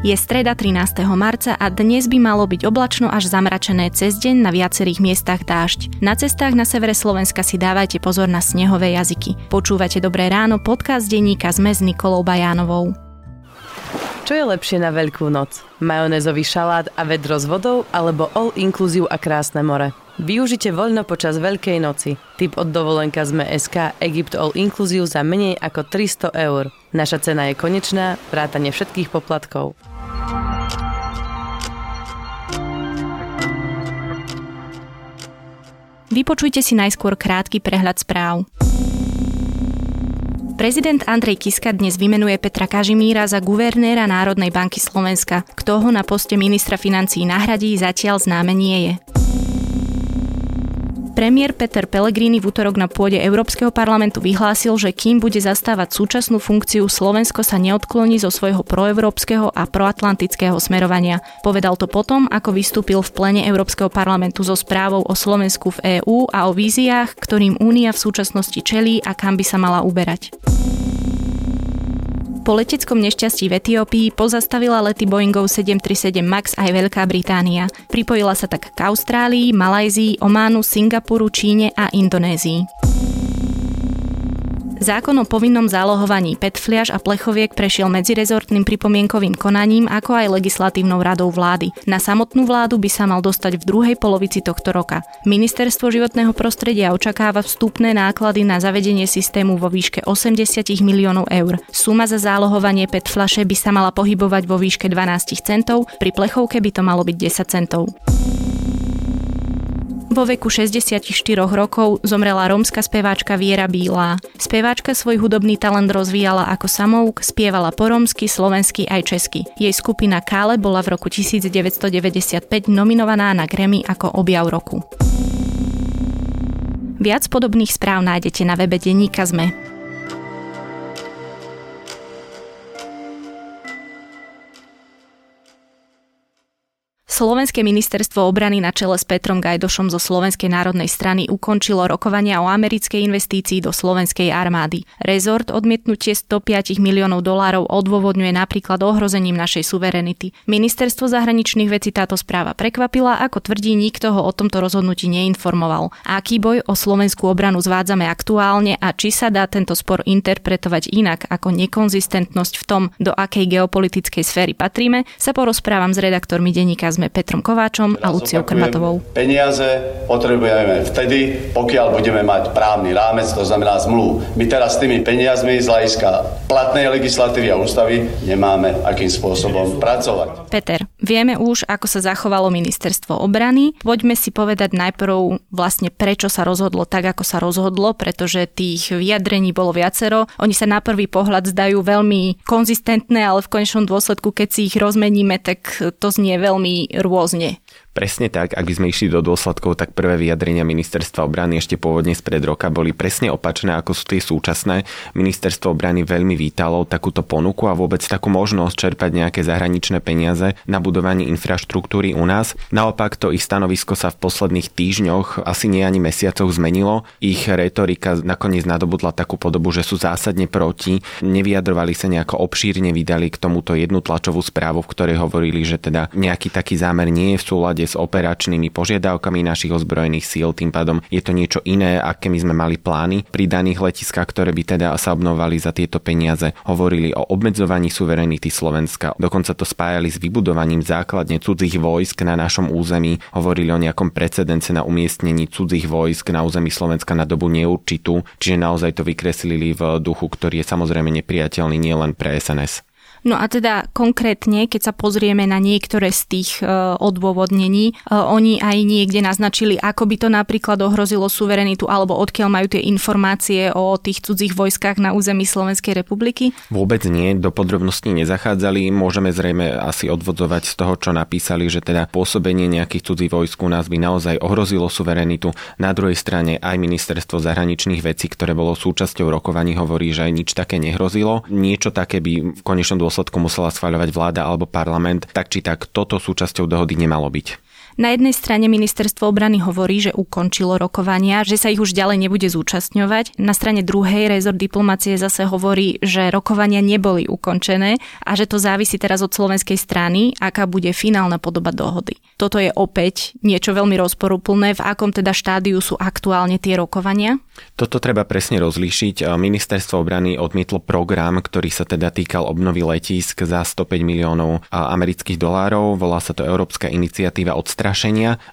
Je streda 13. marca a dnes by malo byť oblačno až zamračené cez deň na viacerých miestach dážď. Na cestách na severe Slovenska si dávajte pozor na snehové jazyky. Počúvate Dobré ráno, podcast denníka sme s Nikolou Bajánovou. Čo je lepšie na Veľkú noc? Majonézový šalát a vedro s vodou alebo all inclusive a krásne more? Využite voľno počas Veľkej noci. Typ od dovolenka sme SK Egypt All Inclusive za menej ako 300 eur. Naša cena je konečná, vrátane všetkých poplatkov. Vypočujte si najskôr krátky prehľad správ. Prezident Andrej Kiska dnes vymenuje Petra Kažimíra za guvernéra Národnej banky Slovenska. Kto ho na poste ministra financí nahradí, zatiaľ známe nie je. Premiér Peter Pellegrini v útorok na pôde Európskeho parlamentu vyhlásil, že kým bude zastávať súčasnú funkciu, Slovensko sa neodkloní zo svojho proeurópskeho a proatlantického smerovania. Povedal to potom, ako vystúpil v plene Európskeho parlamentu so správou o Slovensku v EÚ a o víziách, ktorým Únia v súčasnosti čelí a kam by sa mala uberať. Po leteckom nešťastí v Etiópii pozastavila lety Boeingov 737 MAX aj Veľká Británia. Pripojila sa tak k Austrálii, Malajzii, Ománu, Singapuru, Číne a Indonézii. Zákon o povinnom zálohovaní PET fliaž a plechoviek prešiel medzirezortným pripomienkovým konaním, ako aj legislatívnou radou vlády. Na samotnú vládu by sa mal dostať v druhej polovici tohto roka. Ministerstvo životného prostredia očakáva vstupné náklady na zavedenie systému vo výške 80 miliónov eur. Suma za zálohovanie PET flaše by sa mala pohybovať vo výške 12 centov, pri plechovke by to malo byť 10 centov. Vo veku 64 rokov zomrela rómska speváčka Viera Bílá. Speváčka svoj hudobný talent rozvíjala ako samouk, spievala po rómsky, slovensky aj česky. Jej skupina Kále bola v roku 1995 nominovaná na Grammy ako objav roku. Viac podobných správ nájdete na webe Denníka Zme. Slovenské ministerstvo obrany na čele s Petrom Gajdošom zo Slovenskej národnej strany ukončilo rokovania o americkej investícii do slovenskej armády. Rezort odmietnutie 105 miliónov dolárov odôvodňuje napríklad ohrozením našej suverenity. Ministerstvo zahraničných vecí táto správa prekvapila, ako tvrdí, nikto ho o tomto rozhodnutí neinformoval. Aký boj o slovenskú obranu zvádzame aktuálne a či sa dá tento spor interpretovať inak ako nekonzistentnosť v tom, do akej geopolitickej sféry patríme, sa porozprávam s redaktormi denníka sme Petrom Kováčom a Luciou Krmatovou. Peniaze potrebujeme vtedy, pokiaľ budeme mať právny rámec, to znamená zmluv. My teraz s tými peniazmi z hľadiska platnej legislatívy a ústavy nemáme akým spôsobom pracovať. Peter, vieme už, ako sa zachovalo ministerstvo obrany. Poďme si povedať najprv vlastne, prečo sa rozhodlo tak, ako sa rozhodlo, pretože tých vyjadrení bolo viacero. Oni sa na prvý pohľad zdajú veľmi konzistentné, ale v konečnom dôsledku, keď si ich rozmeníme, tak to znie veľmi rôzne. Presne tak, ak by sme išli do dôsledkov, tak prvé vyjadrenia ministerstva obrany ešte pôvodne spred roka boli presne opačné, ako sú tie súčasné. Ministerstvo obrany veľmi vítalo takúto ponuku a vôbec takú možnosť čerpať nejaké zahraničné peniaze na budovanie infraštruktúry u nás. Naopak to ich stanovisko sa v posledných týždňoch, asi nie ani mesiacoch zmenilo. Ich retorika nakoniec nadobudla takú podobu, že sú zásadne proti, nevyjadrovali sa nejako obšírne, vydali k tomuto jednu tlačovú správu, v ktorej hovorili, že teda nejaký taký zámer nie je v súlade s operačnými požiadavkami našich ozbrojených síl, tým pádom je to niečo iné, aké my sme mali plány pri daných letiskách, ktoré by teda sa obnovali za tieto peniaze. Hovorili o obmedzovaní suverenity Slovenska, dokonca to spájali s vybudovaním základne cudzích vojsk na našom území, hovorili o nejakom precedence na umiestnení cudzích vojsk na území Slovenska na dobu neurčitú, čiže naozaj to vykreslili v duchu, ktorý je samozrejme nepriateľný nielen pre SNS. No a teda konkrétne, keď sa pozrieme na niektoré z tých e, odôvodnení, e, oni aj niekde naznačili, ako by to napríklad ohrozilo suverenitu alebo odkiaľ majú tie informácie o tých cudzích vojskách na území Slovenskej republiky? Vôbec nie, do podrobností nezachádzali. Môžeme zrejme asi odvodzovať z toho, čo napísali, že teda pôsobenie nejakých cudzích vojsk u nás by naozaj ohrozilo suverenitu. Na druhej strane aj ministerstvo zahraničných vecí, ktoré bolo súčasťou rokovaní, hovorí, že aj nič také nehrozilo. Niečo také by v konečnom dôsledku musela schváľovať vláda alebo parlament, tak či tak toto súčasťou dohody nemalo byť. Na jednej strane ministerstvo obrany hovorí, že ukončilo rokovania, že sa ich už ďalej nebude zúčastňovať. Na strane druhej rezort diplomacie zase hovorí, že rokovania neboli ukončené a že to závisí teraz od slovenskej strany, aká bude finálna podoba dohody. Toto je opäť niečo veľmi rozporúplné, v akom teda štádiu sú aktuálne tie rokovania? Toto treba presne rozlíšiť. Ministerstvo obrany odmietlo program, ktorý sa teda týkal obnovy letísk za 105 miliónov amerických dolárov. Volá sa to Európska iniciatíva odstrašenia.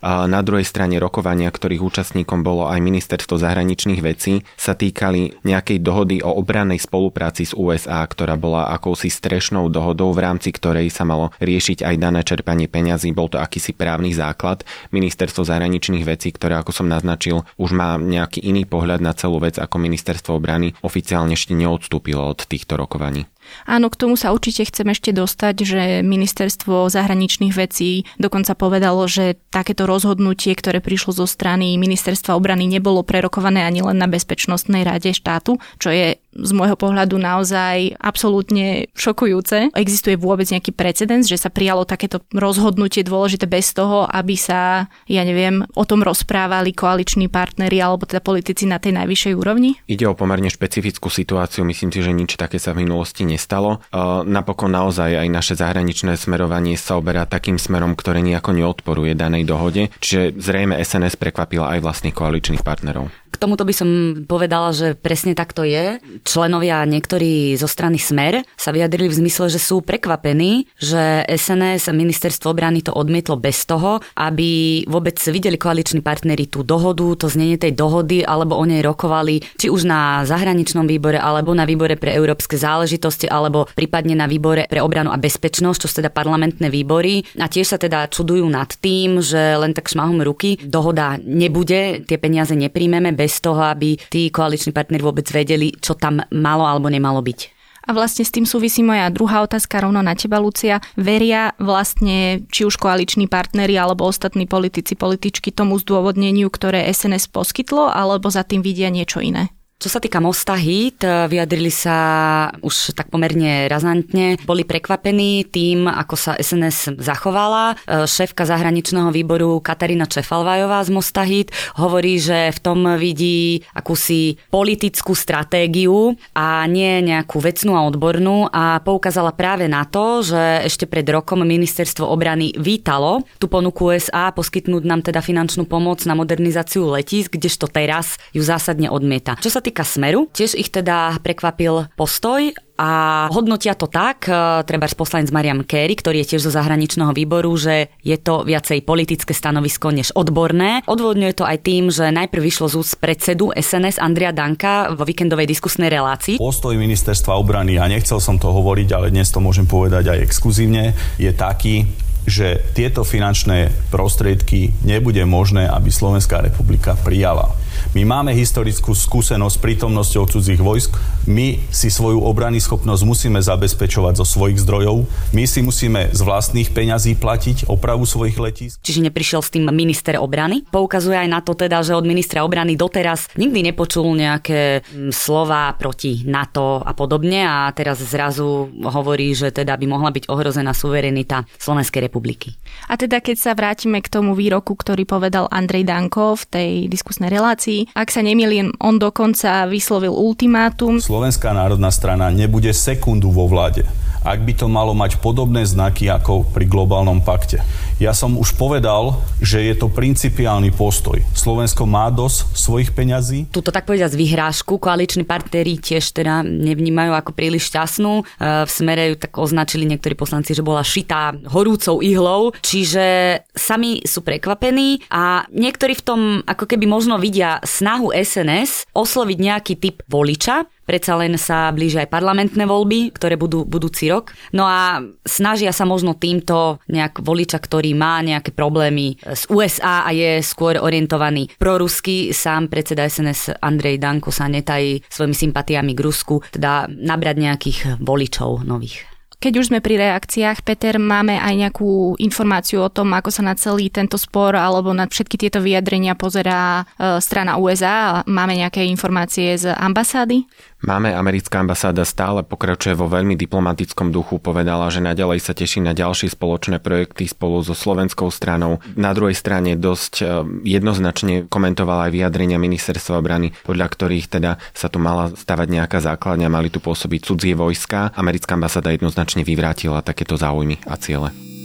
A na druhej strane rokovania, ktorých účastníkom bolo aj Ministerstvo zahraničných vecí, sa týkali nejakej dohody o obrannej spolupráci s USA, ktorá bola akousi strešnou dohodou, v rámci ktorej sa malo riešiť aj dané čerpanie peňazí. Bol to akýsi právny základ. Ministerstvo zahraničných vecí, ktoré, ako som naznačil, už má nejaký iný pohľad na celú vec ako ministerstvo obrany, oficiálne ešte neodstúpilo od týchto rokovaní. Áno, k tomu sa určite chcem ešte dostať, že ministerstvo zahraničných vecí dokonca povedalo, že takéto rozhodnutie, ktoré prišlo zo strany ministerstva obrany, nebolo prerokované ani len na Bezpečnostnej rade štátu, čo je z môjho pohľadu naozaj absolútne šokujúce. Existuje vôbec nejaký precedens, že sa prijalo takéto rozhodnutie dôležité bez toho, aby sa, ja neviem, o tom rozprávali koaliční partnery alebo teda politici na tej najvyššej úrovni? Ide o pomerne špecifickú situáciu, myslím si, že nič také sa v minulosti nestalo. Napokon naozaj aj naše zahraničné smerovanie sa oberá takým smerom, ktoré nejako neodporuje danej dohode, čiže zrejme SNS prekvapila aj vlastných koaličných partnerov. K tomuto by som povedala, že presne takto je. Členovia niektorí zo strany Smer sa vyjadrili v zmysle, že sú prekvapení, že SNS a ministerstvo obrany to odmietlo bez toho, aby vôbec videli koaliční partnery tú dohodu, to znenie tej dohody, alebo o nej rokovali, či už na zahraničnom výbore, alebo na výbore pre európske záležitosti, alebo prípadne na výbore pre obranu a bezpečnosť, čo sú teda parlamentné výbory. A tiež sa teda čudujú nad tým, že len tak šmahom ruky dohoda nebude, tie peniaze nepríjmeme bez bez toho, aby tí koaliční partneri vôbec vedeli, čo tam malo alebo nemalo byť. A vlastne s tým súvisí moja druhá otázka rovno na teba, Lucia. Veria vlastne či už koaliční partneri alebo ostatní politici, političky tomu zdôvodneniu, ktoré SNS poskytlo, alebo za tým vidia niečo iné? Čo sa týka Mosta Hit, vyjadrili sa už tak pomerne razantne. Boli prekvapení tým, ako sa SNS zachovala. Šéfka zahraničného výboru Katarína Čefalvajová z Mosta Hit hovorí, že v tom vidí akúsi politickú stratégiu a nie nejakú vecnú a odbornú a poukázala práve na to, že ešte pred rokom ministerstvo obrany vítalo tú ponuku USA poskytnúť nám teda finančnú pomoc na modernizáciu letisk, kdežto teraz ju zásadne odmieta. Čo sa týka Smeru, tiež ich teda prekvapil postoj a hodnotia to tak, e, treba poslanec Mariam Kerry, ktorý je tiež zo zahraničného výboru, že je to viacej politické stanovisko než odborné. Odvodňuje to aj tým, že najprv vyšlo z úst predsedu SNS Andrea Danka vo víkendovej diskusnej relácii. Postoj ministerstva obrany, a nechcel som to hovoriť, ale dnes to môžem povedať aj exkluzívne, je taký, že tieto finančné prostriedky nebude možné, aby Slovenská republika prijala. My máme historickú skúsenosť s prítomnosťou cudzích vojsk. My si svoju obrany schopnosť musíme zabezpečovať zo svojich zdrojov. My si musíme z vlastných peňazí platiť opravu svojich letísk. Čiže neprišiel s tým minister obrany. Poukazuje aj na to teda, že od ministra obrany doteraz nikdy nepočul nejaké mm, slova proti NATO a podobne a teraz zrazu hovorí, že teda by mohla byť ohrozená suverenita Slovenskej republiky. A teda keď sa vrátime k tomu výroku, ktorý povedal Andrej Danko v tej diskusnej relácii, ak sa nemýlim, on dokonca vyslovil ultimátum. Slovenská národná strana nebude sekundu vo vláde ak by to malo mať podobné znaky ako pri globálnom pakte. Ja som už povedal, že je to principiálny postoj. Slovensko má dosť svojich peňazí. Tuto tak povedať z vyhrážku koaliční partneri tiež teda nevnímajú ako príliš šťastnú. E, v smere ju tak označili niektorí poslanci, že bola šitá horúcou ihlou, čiže sami sú prekvapení a niektorí v tom ako keby možno vidia snahu SNS osloviť nejaký typ voliča, Predsa len sa blížia aj parlamentné voľby, ktoré budú budúci rok. No a snažia sa možno týmto nejak voliča, ktorý má nejaké problémy z USA a je skôr orientovaný prorusky. Sám predseda SNS Andrej Danko sa netají svojimi sympatiami k Rusku, teda nabrať nejakých voličov nových. Keď už sme pri reakciách, Peter, máme aj nejakú informáciu o tom, ako sa na celý tento spor alebo na všetky tieto vyjadrenia pozerá e, strana USA? Máme nejaké informácie z ambasády? Máme, americká ambasáda stále pokračuje vo veľmi diplomatickom duchu, povedala, že naďalej sa teší na ďalšie spoločné projekty spolu so slovenskou stranou. Na druhej strane dosť e, jednoznačne komentovala aj vyjadrenia ministerstva obrany, podľa ktorých teda sa tu mala stavať nejaká základňa, mali tu pôsobiť cudzie vojska. Americká ambasáda jednoznačne vyvrátila takéto záujmy a ciele.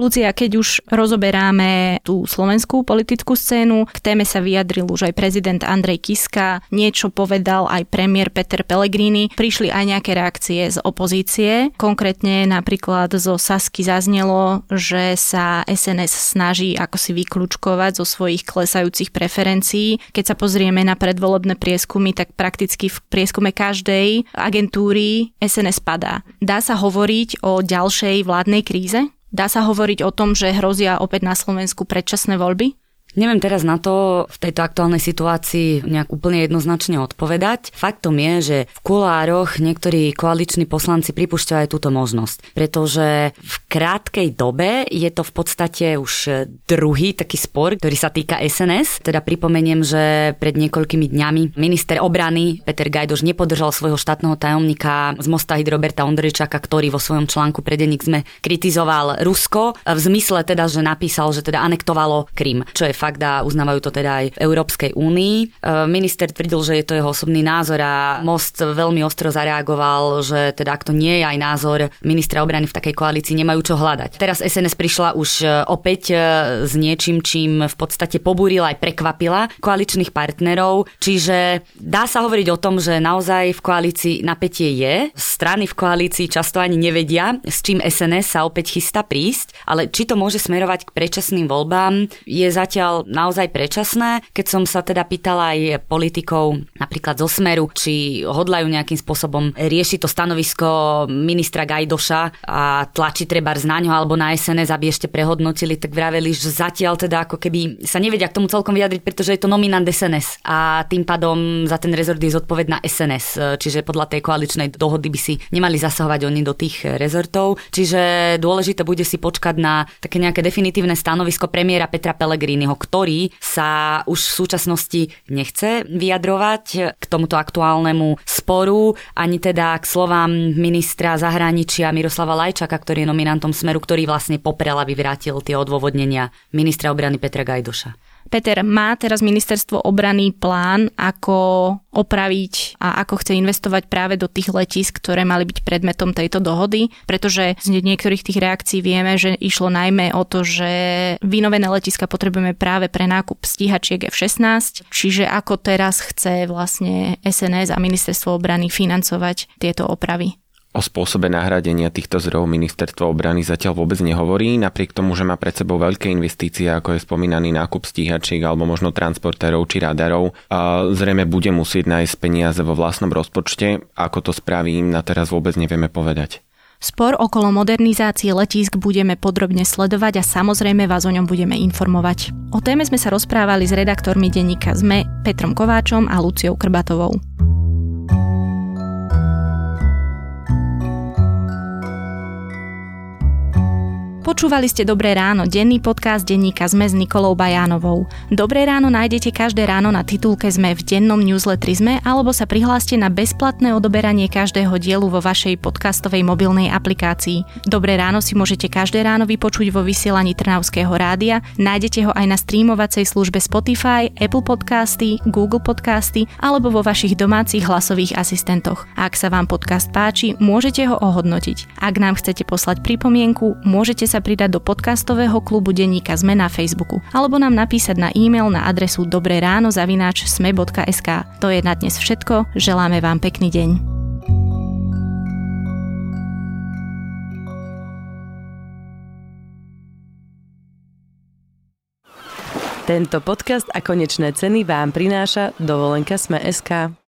Lucia, keď už rozoberáme tú slovenskú politickú scénu, k téme sa vyjadril už aj prezident Andrej Kiska, niečo povedal aj premiér Peter Pellegrini, prišli aj nejaké reakcie z opozície, konkrétne napríklad zo Sasky zaznelo, že sa SNS snaží ako si vyklúčkovať zo svojich klesajúcich preferencií. Keď sa pozrieme na predvolebné prieskumy, tak prakticky v prieskume každej agentúry SNS padá. Dá sa hovoriť o ďalšej vládnej kríze? Dá sa hovoriť o tom, že hrozia opäť na Slovensku predčasné voľby? Neviem teraz na to v tejto aktuálnej situácii nejak úplne jednoznačne odpovedať. Faktom je, že v kulároch niektorí koaliční poslanci pripúšťajú aj túto možnosť, pretože v krátkej dobe je to v podstate už druhý taký spor, ktorý sa týka SNS. Teda pripomeniem, že pred niekoľkými dňami minister obrany Peter Gajdoš nepodržal svojho štátneho tajomníka z Mosta Roberta Ondrejčaka, ktorý vo svojom článku pre denník sme kritizoval Rusko v zmysle teda, že napísal, že teda anektovalo Krym, čo je fakt a uznávajú to teda aj v Európskej únii. E, minister tvrdil, že je to jeho osobný názor a Most veľmi ostro zareagoval, že teda ak to nie je aj názor ministra obrany v takej koalícii, nemajú čo hľadať. Teraz SNS prišla už e, opäť e, s niečím, čím v podstate pobúrila aj prekvapila koaličných partnerov, čiže dá sa hovoriť o tom, že naozaj v koalícii napätie je. Strany v koalícii často ani nevedia, s čím SNS sa opäť chystá prísť, ale či to môže smerovať k predčasným voľbám, je zatiaľ zatiaľ naozaj predčasné. Keď som sa teda pýtala aj politikov napríklad zo Smeru, či hodlajú nejakým spôsobom riešiť to stanovisko ministra Gajdoša a tlačiť treba na ňo alebo na SNS, aby ešte prehodnotili, tak vraveli, že zatiaľ teda ako keby sa nevedia k tomu celkom vyjadriť, pretože je to nominant SNS a tým pádom za ten rezort je zodpovedná SNS, čiže podľa tej koaličnej dohody by si nemali zasahovať oni do tých rezortov. Čiže dôležité bude si počkať na také nejaké definitívne stanovisko premiéra Petra Pellegriniho, ktorý sa už v súčasnosti nechce vyjadrovať k tomuto aktuálnemu sporu, ani teda k slovám ministra zahraničia Miroslava Lajčaka, ktorý je nominantom Smeru, ktorý vlastne poprel a vyvrátil tie odôvodnenia ministra obrany Petra Gajdoša. Peter, má teraz ministerstvo obrany plán, ako opraviť a ako chce investovať práve do tých letisk, ktoré mali byť predmetom tejto dohody, pretože z niektorých tých reakcií vieme, že išlo najmä o to, že vynovené letiska potrebujeme práve pre nákup stíhačiek F-16, čiže ako teraz chce vlastne SNS a ministerstvo obrany financovať tieto opravy. O spôsobe nahradenia týchto zdrojov ministerstvo obrany zatiaľ vôbec nehovorí, napriek tomu, že má pred sebou veľké investície, ako je spomínaný nákup stíhačiek alebo možno transportérov či radarov. A zrejme bude musieť nájsť peniaze vo vlastnom rozpočte. Ako to spraví, na teraz vôbec nevieme povedať. Spor okolo modernizácie letísk budeme podrobne sledovať a samozrejme vás o ňom budeme informovať. O téme sme sa rozprávali s redaktormi denníka ZME Petrom Kováčom a Luciou Krbatovou. Počúvali ste Dobré ráno, denný podcast denníka Sme s Nikolou Bajánovou. Dobré ráno nájdete každé ráno na titulke Sme v dennom newsletteri Sme alebo sa prihláste na bezplatné odoberanie každého dielu vo vašej podcastovej mobilnej aplikácii. Dobré ráno si môžete každé ráno vypočuť vo vysielaní Trnavského rádia, nájdete ho aj na streamovacej službe Spotify, Apple Podcasty, Google Podcasty alebo vo vašich domácich hlasových asistentoch. Ak sa vám podcast páči, môžete ho ohodnotiť. Ak nám chcete poslať pripomienku, môžete sa pridať do podcastového klubu denníka Sme na Facebooku alebo nám napísať na e-mail na adresu dobré ráno zavináč sme.sk. To je na dnes všetko, želáme vám pekný deň. Tento podcast a konečné ceny vám prináša dovolenka Sme.sk.